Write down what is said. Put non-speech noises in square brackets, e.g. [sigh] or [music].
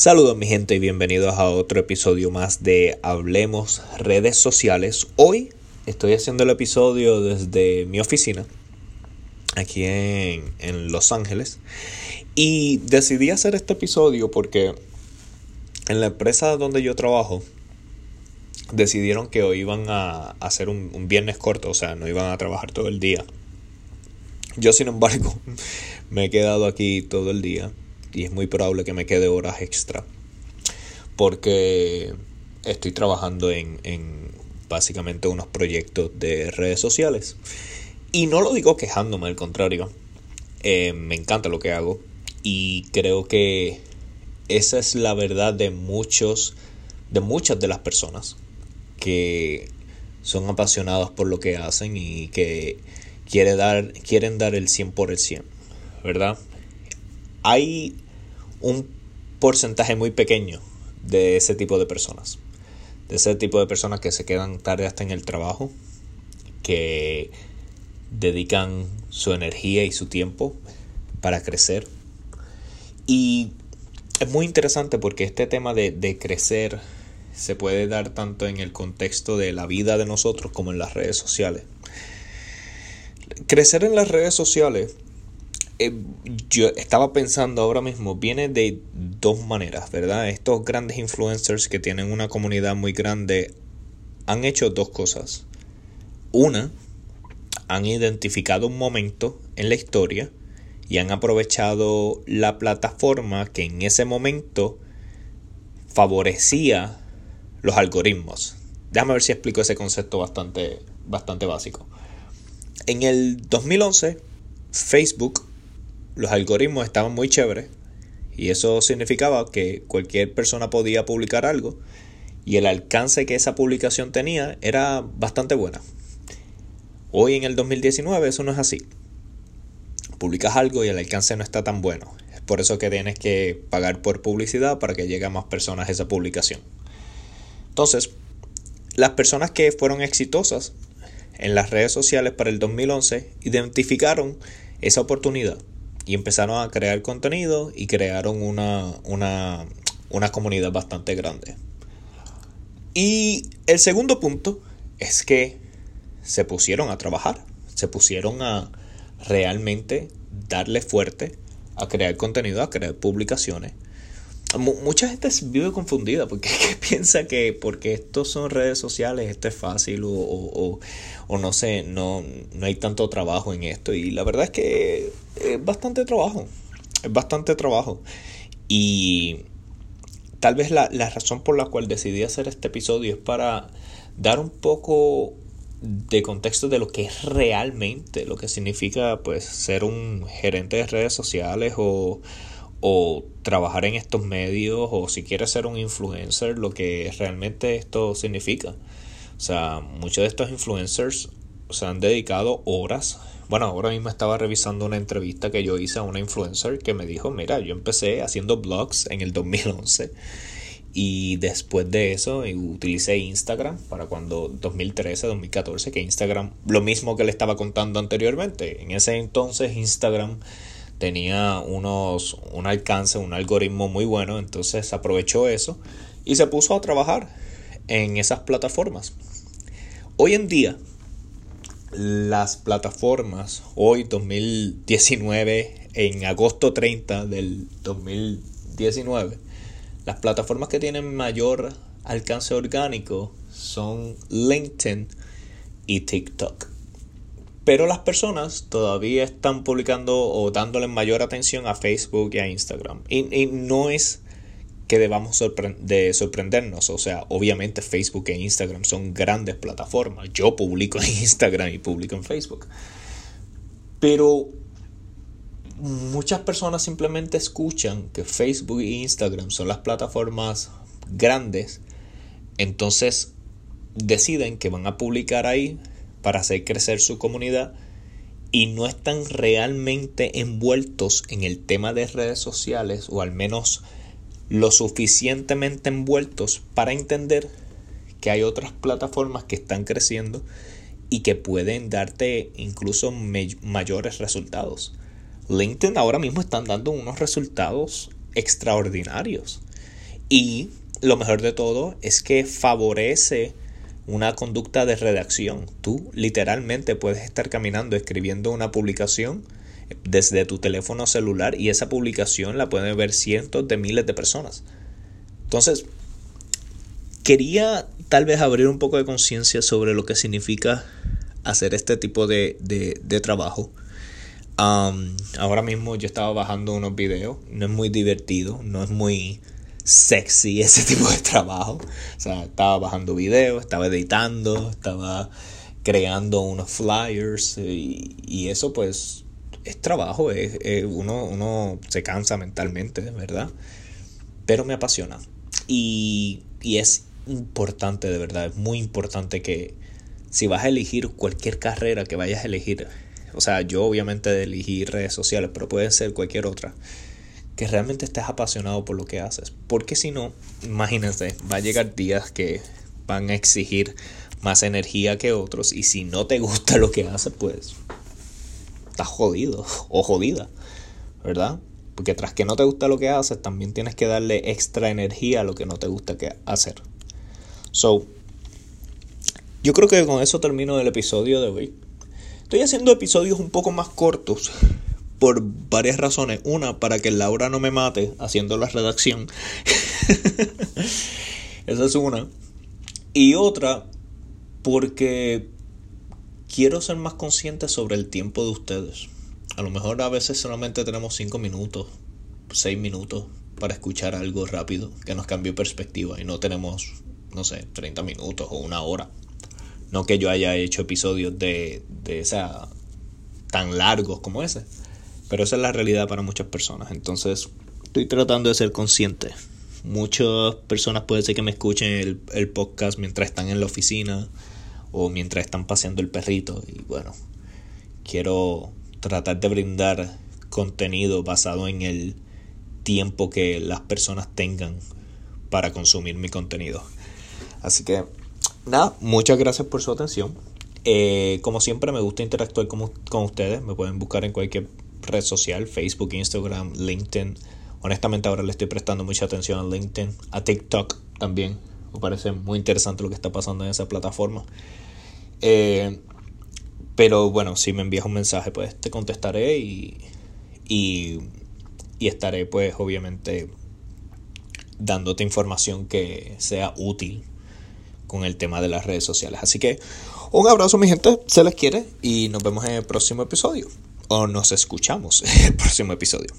Saludos mi gente y bienvenidos a otro episodio más de Hablemos redes sociales. Hoy estoy haciendo el episodio desde mi oficina aquí en, en Los Ángeles y decidí hacer este episodio porque en la empresa donde yo trabajo decidieron que hoy iban a hacer un, un, viernes corto, o sea, no iban a trabajar todo el día. Yo, sin embargo, [laughs] me he quedado aquí todo el día y es muy probable que me quede horas extra porque estoy trabajando en, en básicamente unos proyectos de redes sociales. Y no lo digo quejándome, al contrario. Eh, me encanta lo que hago y creo que esa es la verdad de muchos de muchas de las personas que son apasionados por lo que hacen y que quiere dar, quieren dar el 100 por el 100, ¿verdad? Hay un porcentaje muy pequeño de ese tipo de personas, de ese tipo de personas que se quedan tarde hasta en el trabajo, que dedican su energía y su tiempo para crecer. Y es muy interesante porque este tema de, de crecer se puede dar tanto en el contexto de la vida de nosotros como en las redes sociales. Crecer en las redes sociales, eh, yo estaba pensando ahora mismo, viene de dos maneras, ¿verdad? Estos grandes influencers que tienen una comunidad muy grande han hecho dos cosas. Una, han identificado un momento en la historia y han aprovechado la plataforma que en ese momento favorecía los algoritmos. Déjame ver si explico ese concepto bastante, bastante básico. En el 2011, Facebook, los algoritmos estaban muy chéveres y eso significaba que cualquier persona podía publicar algo y el alcance que esa publicación tenía era bastante buena. Hoy en el 2019 eso no es así. Publicas algo y el alcance no está tan bueno. Es por eso que tienes que pagar por publicidad para que llegue a más personas esa publicación. Entonces, las personas que fueron exitosas en las redes sociales para el 2011 identificaron esa oportunidad y empezaron a crear contenido y crearon una, una, una comunidad bastante grande. Y el segundo punto es que se pusieron a trabajar, se pusieron a realmente darle fuerte a crear contenido, a crear publicaciones mucha gente vive confundida porque [laughs] piensa que porque estos son redes sociales esto es fácil o, o, o, no sé, no, no hay tanto trabajo en esto. Y la verdad es que es bastante trabajo, es bastante trabajo. Y tal vez la, la razón por la cual decidí hacer este episodio es para dar un poco de contexto de lo que es realmente lo que significa pues ser un gerente de redes sociales o o trabajar en estos medios o si quieres ser un influencer, lo que realmente esto significa. O sea, muchos de estos influencers se han dedicado horas. Bueno, ahora mismo estaba revisando una entrevista que yo hice a una influencer que me dijo, mira, yo empecé haciendo blogs en el 2011 y después de eso utilicé Instagram para cuando 2013, 2014, que Instagram, lo mismo que le estaba contando anteriormente. En ese entonces Instagram tenía unos, un alcance, un algoritmo muy bueno, entonces aprovechó eso y se puso a trabajar en esas plataformas. Hoy en día, las plataformas, hoy 2019, en agosto 30 del 2019, las plataformas que tienen mayor alcance orgánico son LinkedIn y TikTok. Pero las personas todavía están publicando o dándole mayor atención a Facebook y a Instagram. Y, no es que debamos de sorprendernos. O sea, obviamente Facebook e Instagram son grandes plataformas. Yo publico en Instagram y publico en Facebook. Pero muchas personas simplemente escuchan que Facebook e Instagram son las plataformas grandes. Entonces deciden que van a publicar ahí para hacer crecer su comunidad y no están realmente envueltos en el tema de redes sociales o al menos lo suficientemente envueltos para entender que hay otras plataformas que están creciendo y que pueden darte incluso mayores resultados. LinkedIn ahora mismo están dando unos resultados extraordinarios. Y lo mejor de todo es que favorece una conducta de redacción. Tú literalmente puedes estar caminando escribiendo una publicación desde tu teléfono celular y esa publicación la pueden ver cientos de miles de personas. Entonces, quería tal vez abrir un poco de conciencia sobre lo que significa hacer este tipo de, de, trabajo. ahora mismo yo estaba bajando unos videos, no es muy divertido, no es muy sexy [laughs] ese tipo de trabajo. O sea, estaba bajando videos, estaba editando, estaba creando unos flyers y, eso pues es trabajo, es, uno, uno se cansa mentalmente, ¿verdad? Pero me apasiona. Y, y es importante, de verdad, es muy importante que si vas a elegir cualquier carrera que vayas a elegir, o sea, yo obviamente elegí redes sociales, pero puede ser cualquier otra que realmente estés apasionado por lo que haces. Porque si no, imagínense, va a llegar días que van a exigir más energía que otros y si no te gusta lo que haces, pues estás jodido [laughs] o jodida, ¿verdad? Porque tras que no te gusta lo que haces, también tienes que darle extra energía a lo que no te gusta que hacer. So, yo creo que con eso termino el episodio de hoy. Estoy haciendo episodios un poco más cortos por varias razones. Una, para que Laura no me mate haciendo la redacción. [laughs] Esa es una. Y otra, porque quiero ser más consciente sobre el tiempo de ustedes. A lo mejor a veces solamente tenemos 5 minutos, 6 minutos para escuchar algo rápido que nos cambie perspectiva y no tenemos, no sé, 30 minutos o una hora. No que yo haya hecho episodios de, de esa tan largos como ese. Pero esa es la realidad para muchas personas. Entonces, estoy tratando de ser consciente. Muchas personas puede ser que me escuchen el, podcast mientras están en la oficina o mientras están paseando el perrito. Y bueno, quiero tratar de brindar contenido basado en el tiempo que las personas tengan para consumir mi contenido. Así que, nada, muchas gracias por su atención. Eh, como siempre, me gusta interactuar con, con ustedes. Me pueden buscar en cualquier red social, Facebook, Instagram, LinkedIn. Honestamente ahora le estoy prestando mucha atención a LinkedIn, a TikTok también. Me parece muy interesante lo que está pasando en esa plataforma. Eh, pero bueno, si me envías un mensaje, pues te contestaré y, y, y estaré pues obviamente dándote información que sea útil con el tema de las redes sociales. Así que un abrazo mi gente, se les quiere y nos vemos en el próximo episodio o nos escuchamos en [laughs] el próximo episodio.